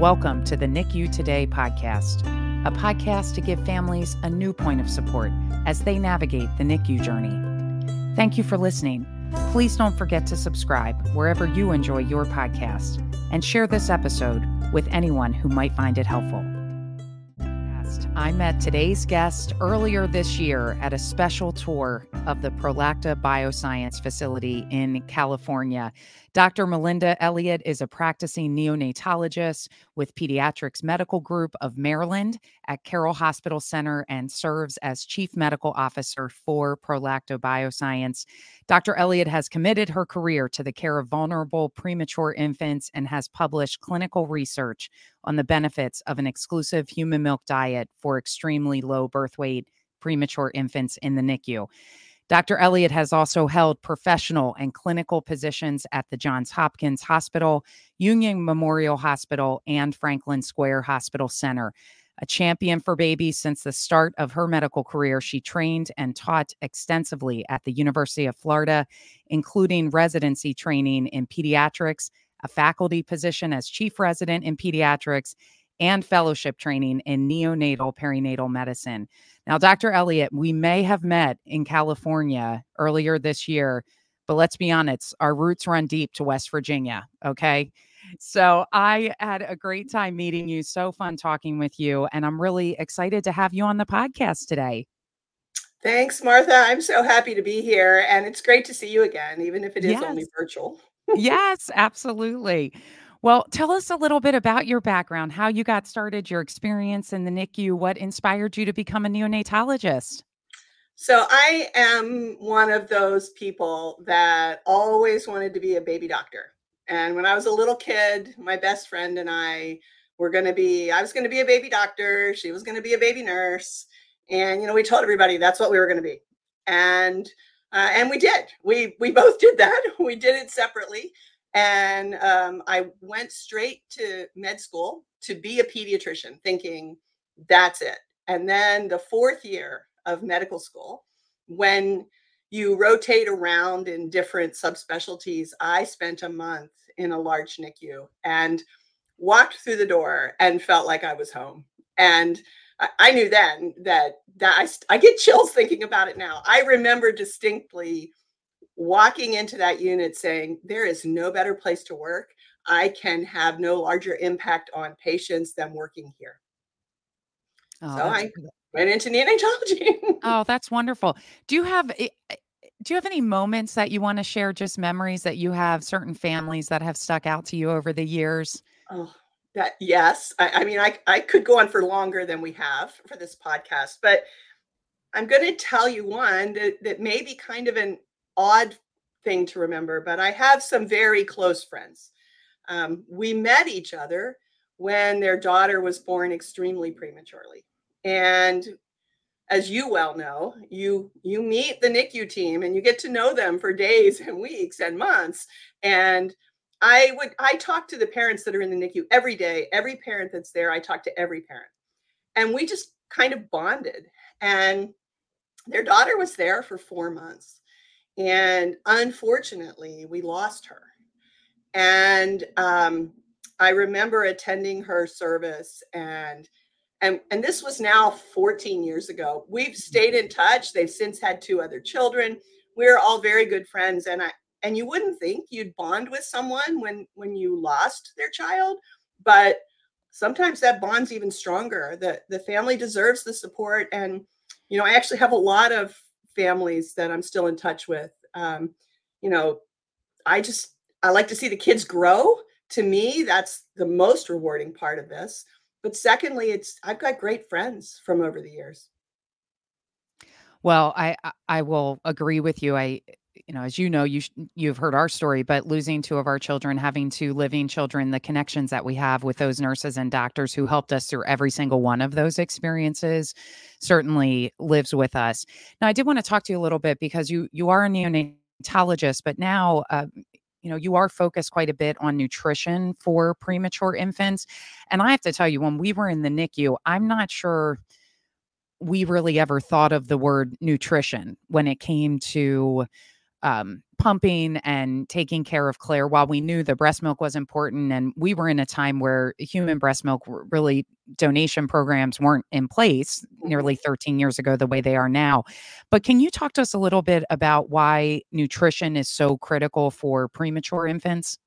Welcome to the NICU Today podcast, a podcast to give families a new point of support as they navigate the NICU journey. Thank you for listening. Please don't forget to subscribe wherever you enjoy your podcast and share this episode with anyone who might find it helpful. I met today's guest earlier this year at a special tour of the Prolacta Bioscience facility in California. Dr. Melinda Elliott is a practicing neonatologist with Pediatrics Medical Group of Maryland at Carroll Hospital Center and serves as Chief Medical Officer for Prolacta Bioscience. Dr. Elliott has committed her career to the care of vulnerable premature infants and has published clinical research on the benefits of an exclusive human milk diet for extremely low birth weight premature infants in the NICU. Dr. Elliott has also held professional and clinical positions at the Johns Hopkins Hospital, Union Memorial Hospital, and Franklin Square Hospital Center. A champion for babies since the start of her medical career, she trained and taught extensively at the University of Florida, including residency training in pediatrics, a faculty position as chief resident in pediatrics, and fellowship training in neonatal perinatal medicine. Now, Dr. Elliott, we may have met in California earlier this year, but let's be honest, our roots run deep to West Virginia. Okay. So I had a great time meeting you. So fun talking with you. And I'm really excited to have you on the podcast today. Thanks, Martha. I'm so happy to be here. And it's great to see you again, even if it is yes. only virtual. yes, absolutely. Well, tell us a little bit about your background, how you got started, your experience in the NICU, what inspired you to become a neonatologist. So, I am one of those people that always wanted to be a baby doctor. And when I was a little kid, my best friend and I were going to be, I was going to be a baby doctor. She was going to be a baby nurse. And, you know, we told everybody that's what we were going to be. And, uh, and we did. We we both did that. We did it separately. And um, I went straight to med school to be a pediatrician, thinking that's it. And then the fourth year of medical school, when you rotate around in different subspecialties, I spent a month in a large NICU and walked through the door and felt like I was home. And I, knew then that that I, I get chills thinking about it now. I remember distinctly walking into that unit saying, there is no better place to work. I can have no larger impact on patients than working here. Oh, so I went into neonatology. oh, that's wonderful. Do you have do you have any moments that you want to share just memories that you have certain families that have stuck out to you over the years? Oh, that yes. I, I mean I I could go on for longer than we have for this podcast, but I'm going to tell you one that, that may be kind of an odd thing to remember, but I have some very close friends. Um, we met each other when their daughter was born extremely prematurely. And as you well know, you you meet the NICU team and you get to know them for days and weeks and months. And I would I talk to the parents that are in the NICU every day. Every parent that's there, I talk to every parent. And we just kind of bonded. And their daughter was there for four months. And unfortunately, we lost her. And um, I remember attending her service and and and this was now 14 years ago. We've stayed in touch. They've since had two other children. We're all very good friends and I and you wouldn't think you'd bond with someone when when you lost their child, but sometimes that bond's even stronger. The the family deserves the support and you know, I actually have a lot of families that I'm still in touch with. Um, you know, I just I like to see the kids grow. To me, that's the most rewarding part of this. But secondly, it's I've got great friends from over the years. Well, I I will agree with you. I you know, as you know, you you've heard our story, but losing two of our children, having two living children, the connections that we have with those nurses and doctors who helped us through every single one of those experiences certainly lives with us. Now, I did want to talk to you a little bit because you you are a neonatologist, but now uh, you know you are focused quite a bit on nutrition for premature infants, and I have to tell you, when we were in the NICU, I'm not sure we really ever thought of the word nutrition when it came to um, pumping and taking care of Claire while we knew the breast milk was important. And we were in a time where human breast milk really donation programs weren't in place Mm-hmm. nearly 13 years ago the way they are now. But can you talk to us a little bit about why nutrition is so critical for premature infants?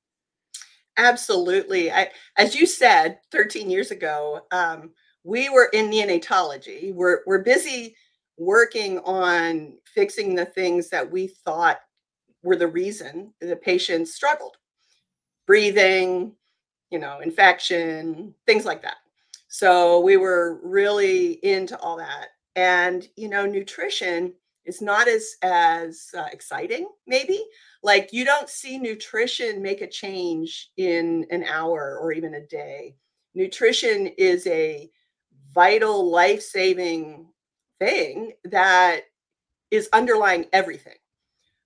Absolutely. I, as you said, 13 years ago, um, we were in neonatology. We're, we're busy working on fixing the things that we thought were the reason the patients struggled breathing, you know, infection, things like that. So we were really into all that. And, you know, nutrition is not as as uh, exciting maybe like you don't see nutrition make a change in an hour or even a day nutrition is a vital life-saving thing that is underlying everything.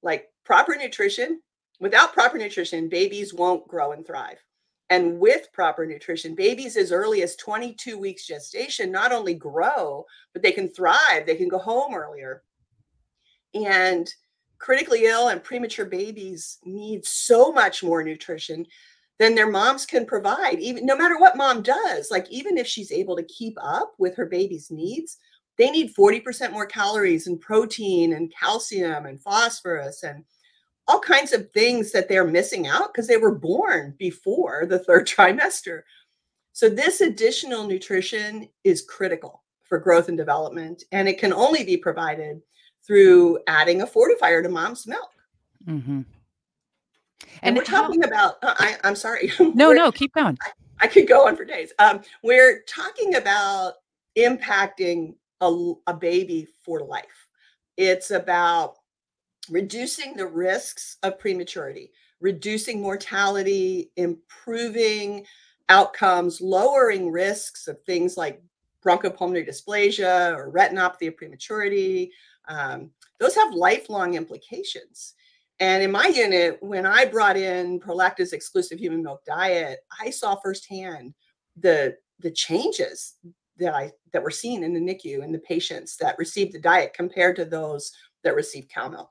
Like proper nutrition without proper nutrition babies won't grow and thrive. And with proper nutrition babies as early as 22 weeks gestation not only grow but they can thrive. They can go home earlier. And critically ill and premature babies need so much more nutrition than their moms can provide even no matter what mom does. Like even if she's able to keep up with her baby's needs they need 40% more calories and protein and calcium and phosphorus and all kinds of things that they're missing out because they were born before the third trimester so this additional nutrition is critical for growth and development and it can only be provided through adding a fortifier to mom's milk. Mm-hmm. And, And we're how- talking about, uh, I, I'm sorry. No, no, keep going. I could go on for days. Um, we're talking about impacting a, a baby for life. It's about reducing the risks of prematurity, reducing mortality, improving outcomes, lowering risks of things like bronchopulmonary dysplasia or retinopathy of prematurity. Um, those have lifelong implications. And in my unit, when I brought in Prolacta's exclusive human milk diet, I saw firsthand the the changes that I that were seen in the NICU in the patients that received the diet compared to those that received cow milk.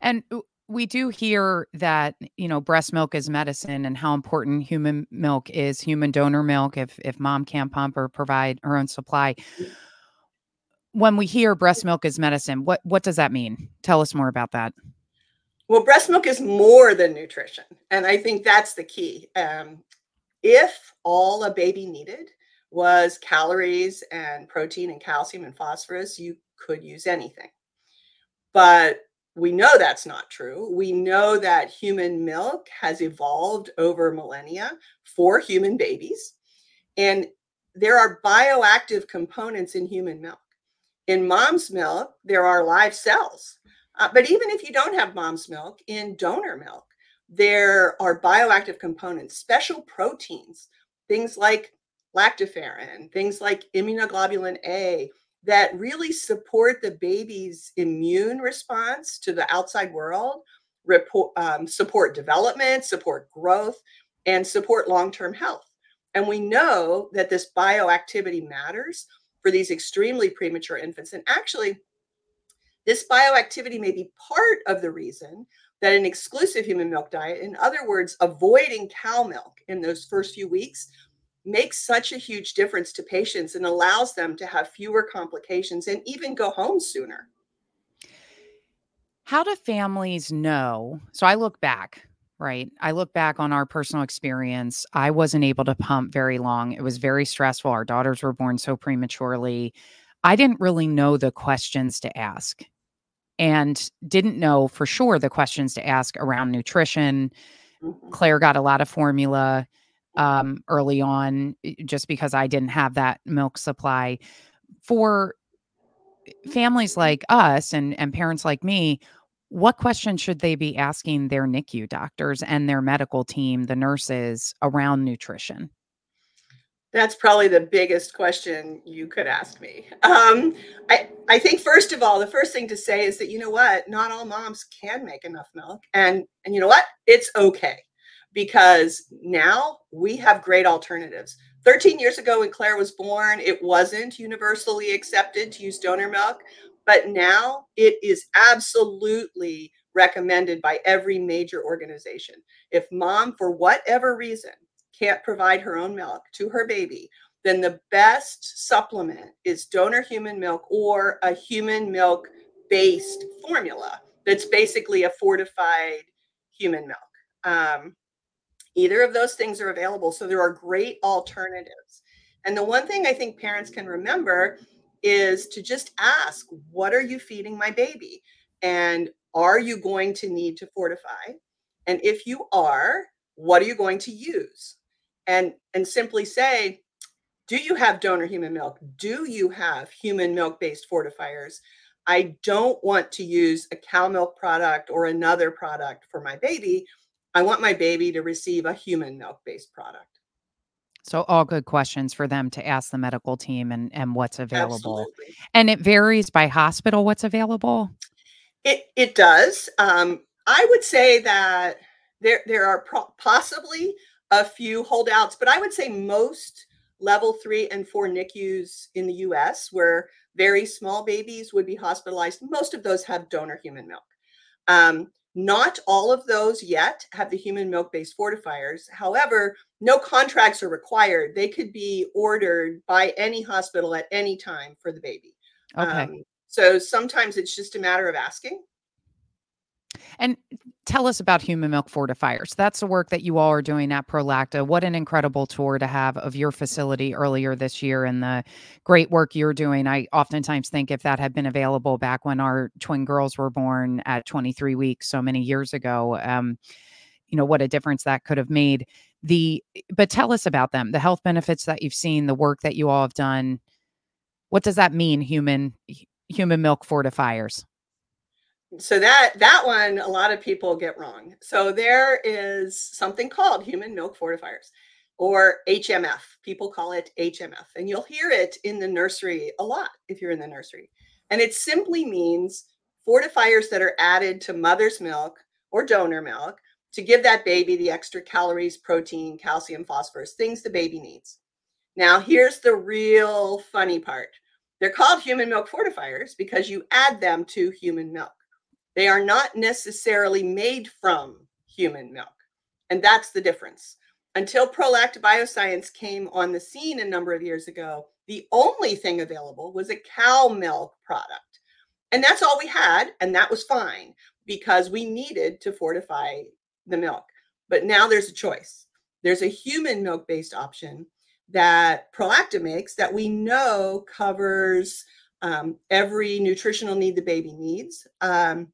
And we do hear that you know breast milk is medicine and how important human milk is human donor milk if if mom can't pump or provide her own supply when we hear breast milk is medicine what what does that mean tell us more about that Well, breast milk is more than nutrition. And I think that's the key. Um, if all a baby needed was calories and protein and calcium and phosphorus, you could use anything. But we know that's not true. We know that human milk has evolved over millennia for human babies. And there are bioactive components in human milk. In mom's milk, there are live cells. Uh, but even if you don't have mom's milk, in donor milk, there are bioactive components, special proteins, things like lactoferrin, things like immunoglobulin A, that really support the baby's immune response to the outside world, report, um, support development, support growth, and support long term health. And we know that this bioactivity matters for these extremely premature infants. And actually, this bioactivity may be part of the reason that an exclusive human milk diet, in other words, avoiding cow milk in those first few weeks, makes such a huge difference to patients and allows them to have fewer complications and even go home sooner. how do families know? So i look back right? I look back on our personal experience. I wasn't able to pump very long. It was very stressful. Our daughters were born so prematurely. I didn't really know the questions to ask and didn't know for sure the questions to ask around nutrition. Mhm. Claire got a lot of formula um, early on eh, just because I didn't have that milk supply. For families like us and, and parents like me, what questions should they be asking their NICU doctors and their medical team, the nurses, around nutrition? That's probably the biggest question you could ask me. Um, I, I think first of all, the first thing to say is that you know what, not all moms can make enough milk, and and you know what, it's okay because now we have great alternatives. 13 years ago, when Claire was born, it wasn't universally accepted to use donor milk, but now it is absolutely recommended by every major organization. If mom, for whatever reason, can't provide her own milk to her baby, then the best supplement is donor human milk or a human milk based formula that's basically a fortified human milk. Um, either of those things are available. So there are great alternatives. And the one thing I think parents can remember is to just ask, what are you feeding my baby? And are you going to need to fortify? And if you are, what are you going to use? And and simply say, do you have donor human milk? Do you have human milk based fortifiers? I don't want to use a cow milk product or another product for my baby. I want my baby to receive a human milk based product. So all good questions for them to ask the medical team and and what's available. Absolutely. And it varies by hospital what's available. It it does. Um, I would say that there there are pro- possibly a few holdouts, but I would say most level three and four NICUs in the U.S. where very small babies would be hospitalized. Most of those have donor human milk. Um, not all of those yet have the human milk based fortifiers. However, no contracts are required. They could be ordered by any hospital at any time for the baby. Okay. Um, so sometimes it's just a matter of asking. And tell us about human milk fortifiers. That's the work that you all are doing at Prolacta. What an incredible tour to have of your facility earlier this year and the great work you're doing. I oftentimes think if that had been available back when our twin girls were born at 23 weeks so many years ago, um, you know, what a difference that could have made. The but tell us about them, the health benefits that you've seen, the work that you all have done. What does that mean, human human milk fortifiers? So that that one a lot of people get wrong. So there is something called human milk fortifiers or hmf people call it hmf and you'll hear it in the nursery a lot if you're in the nursery. And it simply means fortifiers that are added to mother's milk or donor milk to give that baby the extra calories protein calcium phosphorus things the baby needs. Now here's the real funny part. They're called human milk fortifiers because you add them to human milk they are not necessarily made from human milk. And that's the difference. Until Prolacta Bioscience came on the scene a number of years ago, the only thing available was a cow milk product. And that's all we had. And that was fine because we needed to fortify the milk. But now there's a choice. There's a human milk based option that Prolacta makes that we know covers um, every nutritional need the baby needs. Um,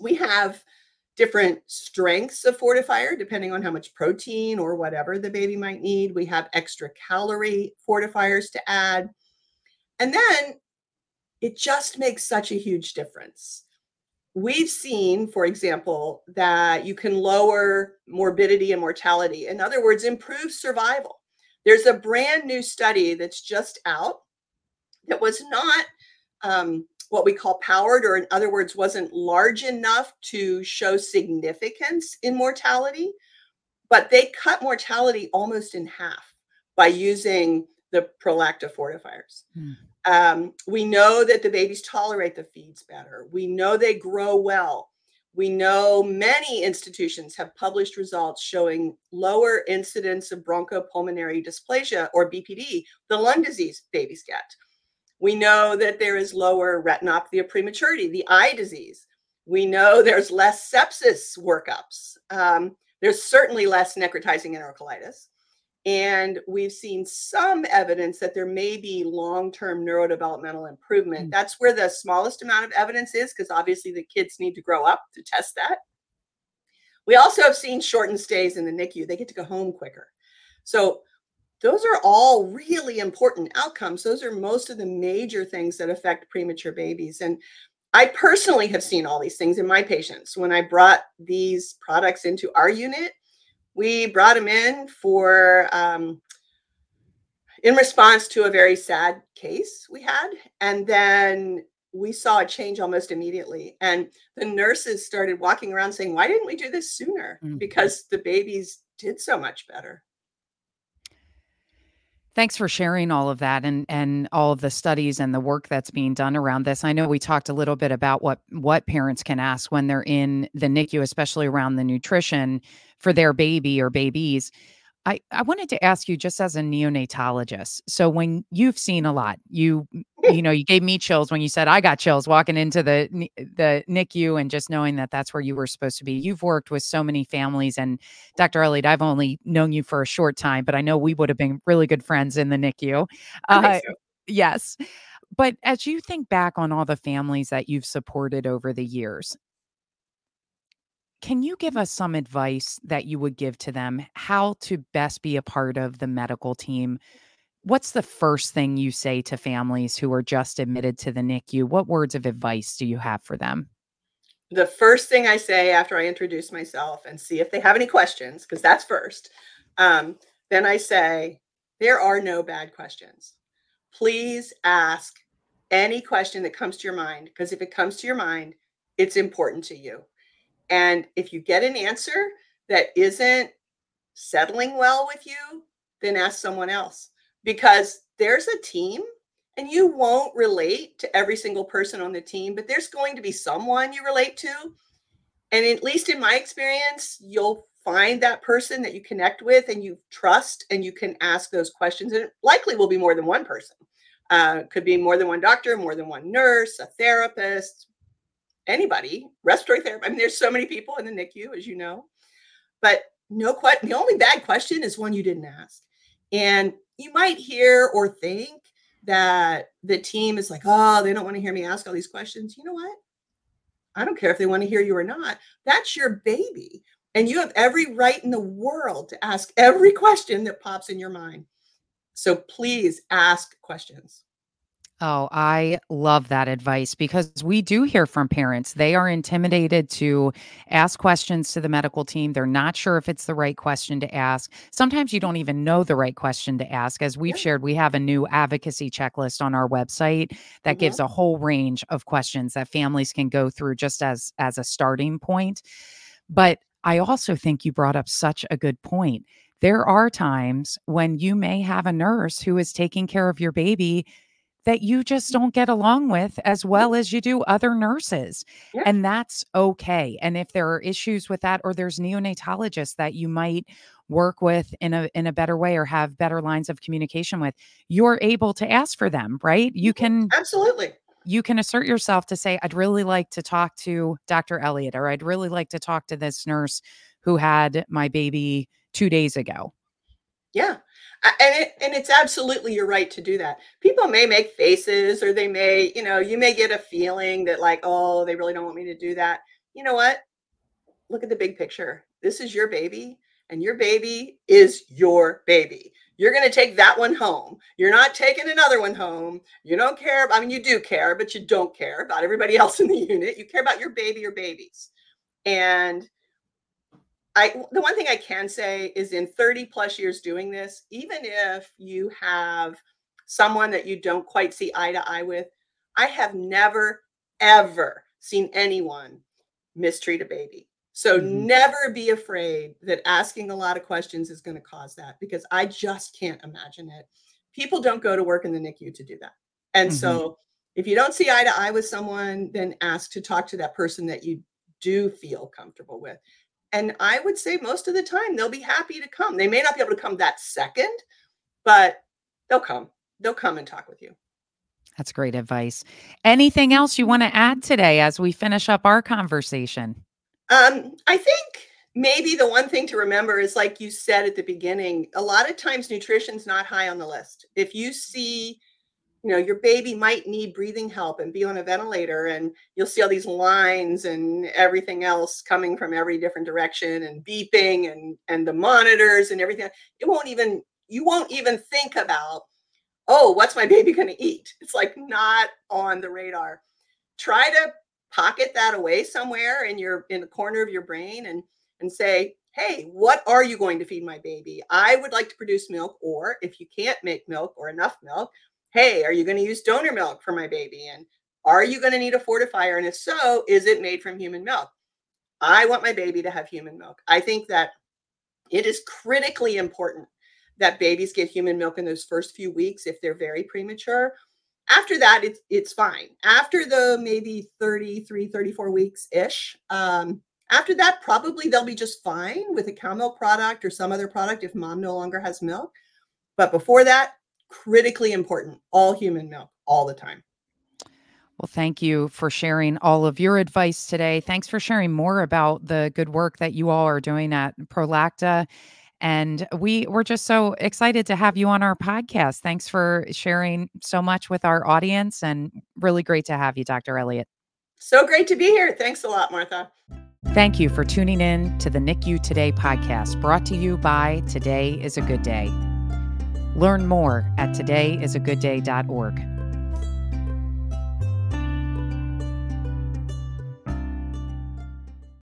we have different strengths of fortifier depending on how much protein or whatever the baby might need. We have extra calorie fortifiers to add. And then it just makes such a huge difference. We've seen, for example, that you can lower morbidity and mortality. In other words, improve survival. There's a brand new study that's just out that was not um, what we call powered, or in other words, wasn't large enough to show significance in mortality, but they cut mortality almost in half by using the prolacta fortifiers. Hmm. Um, we know that the babies tolerate the feeds better. We know they grow well. We know many institutions have published results showing lower incidence of bronchopulmonary dysplasia or BPD, the lung disease babies get. We know that there is lower retinopathy of prematurity, the eye disease. We know there's less sepsis workups. Um, there's certainly less necrotizing enterocolitis. And we've seen some evidence that there may be long term neurodevelopmental improvement. Mm. That's where the smallest amount of evidence is, because obviously the kids need to grow up to test that. We also have seen shortened stays in the NICU, they get to go home quicker. So those are all really important outcomes. Those are most of the major things that affect premature babies. And I personally have seen all these things in my patients. When I brought these products into our unit, we brought them in for um, in response to a very sad case we had, and then we saw a change almost immediately. And the nurses started walking around saying, "Why didn't we do this sooner?" Mm-hmm. Because the babies did so much better. Thanks for sharing all of that and and all of the studies and the work that's being done around this. I know we talked a little bit about what what parents can ask when they're in the NICU, especially around the nutrition for their baby or babies. I, I wanted to ask you just as a neonatologist. So when you've seen a lot, you you know, you gave me chills when you said I got chills walking into the the NICU and just knowing that that's where you were supposed to be. You've worked with so many families and Dr. Elliott, I've only known you for a short time, but I know we would have been really good friends in the NICU. Uh, so. Yes. But as you think back on all the families that you've supported over the years, can you give us some advice that you would give to them how to best be a part of the medical team? What's the first thing you say to families who are just admitted to the NICU? What words of advice do you have for them? The first thing I say after I introduce myself and see if they have any questions, because that's first, um, then I say, There are no bad questions. Please ask any question that comes to your mind, because if it comes to your mind, it's important to you. And if you get an answer that isn't settling well with you, then ask someone else because there's a team and you won't relate to every single person on the team, but there's going to be someone you relate to. And at least in my experience, you'll find that person that you connect with and you trust and you can ask those questions. And it likely will be more than one person. Uh, could be more than one doctor, more than one nurse, a therapist, anybody, respiratory therapy. I mean, there's so many people in the NICU, as you know. But no question. The only bad question is one you didn't ask. And you might hear or think that the team is like, oh, they don't want to hear me ask all these questions. You know what? I don't care if they want to hear you or not. That's your baby. And you have every right in the world to ask every question that pops in your mind. So please ask questions. Oh, I love that advice because we do hear from parents. They are intimidated to ask questions to the medical team. They're not sure if it's the right question to ask. Sometimes you don't even know the right question to ask. As we've shared, we have a new advocacy checklist on our website that mm-hmm. gives a whole range of questions that families can go through just as as a starting point. But I also think you brought up such a good point. There are times when you may have a nurse who is taking care of your baby that you just don't get along with as well as you do other nurses. Yeah. And that's okay. And if there are issues with that or there's neonatologists that you might work with in a in a better way or have better lines of communication with, you're able to ask for them, right? You mm-hmm. can Absolutely. You can assert yourself to say I'd really like to talk to Dr. Elliott or I'd really like to talk to this nurse who had my baby 2 days ago. Yeah and it, and it's absolutely your right to do that. People may make faces or they may, you know, you may get a feeling that like, oh, they really don't want me to do that. You know what? Look at the big picture. This is your baby and your baby is your baby. You're going to take that one home. You're not taking another one home. You don't care. I mean, you do care, but you don't care about everybody else in the unit. You care about your baby or babies. And I the one thing I can say is in 30 plus years doing this, even if you have someone that you don't quite see eye to eye with, I have never ever seen anyone mistreat a baby. So mm-hmm. never be afraid that asking a lot of questions is going to cause that because I just can't imagine it. People don't go to work in the NICU to do that. And mm-hmm. so if you don't see eye to eye with someone, then ask to talk to that person that you do feel comfortable with. And I would say most of the time they'll be happy to come. They may not be able to come that second, but they'll come. They'll come and talk with you. That's great advice. Anything else you want to add today as we finish up our conversation? Um, I think maybe the one thing to remember is like you said at the beginning, a lot of times nutrition's not high on the list. If you see you know your baby might need breathing help and be on a ventilator and you'll see all these lines and everything else coming from every different direction and beeping and and the monitors and everything. It won't even you won't even think about oh what's my baby going to eat? It's like not on the radar. Try to pocket that away somewhere in your in the corner of your brain and and say hey what are you going to feed my baby? I would like to produce milk or if you can't make milk or enough milk hey, are you going to use donor milk for my baby? And are you going to need a fortifier? And if so, is it made from human milk? I want my baby to have human milk. I think that it is critically important that babies get human milk in those first few weeks if they're very premature. After that, it's it's fine. After the maybe 33, 34 weeks ish, um, after that, probably they'll be just fine with a cow milk product or some other product if mom no longer has milk. But before that, critically important, all human milk all the time. Well, thank you for sharing all of your advice today. Thanks for sharing more about the good work that you all are doing at Prolacta. And we we're just so excited to have you on our podcast. Thanks for sharing so much with our audience and really great to have you, Dr. Elliott. So great to be here. Thanks a lot, Martha. Thank you for tuning in to the NICU Today podcast brought to you by Today is a Good Day. Learn more at todayisagoodday.org.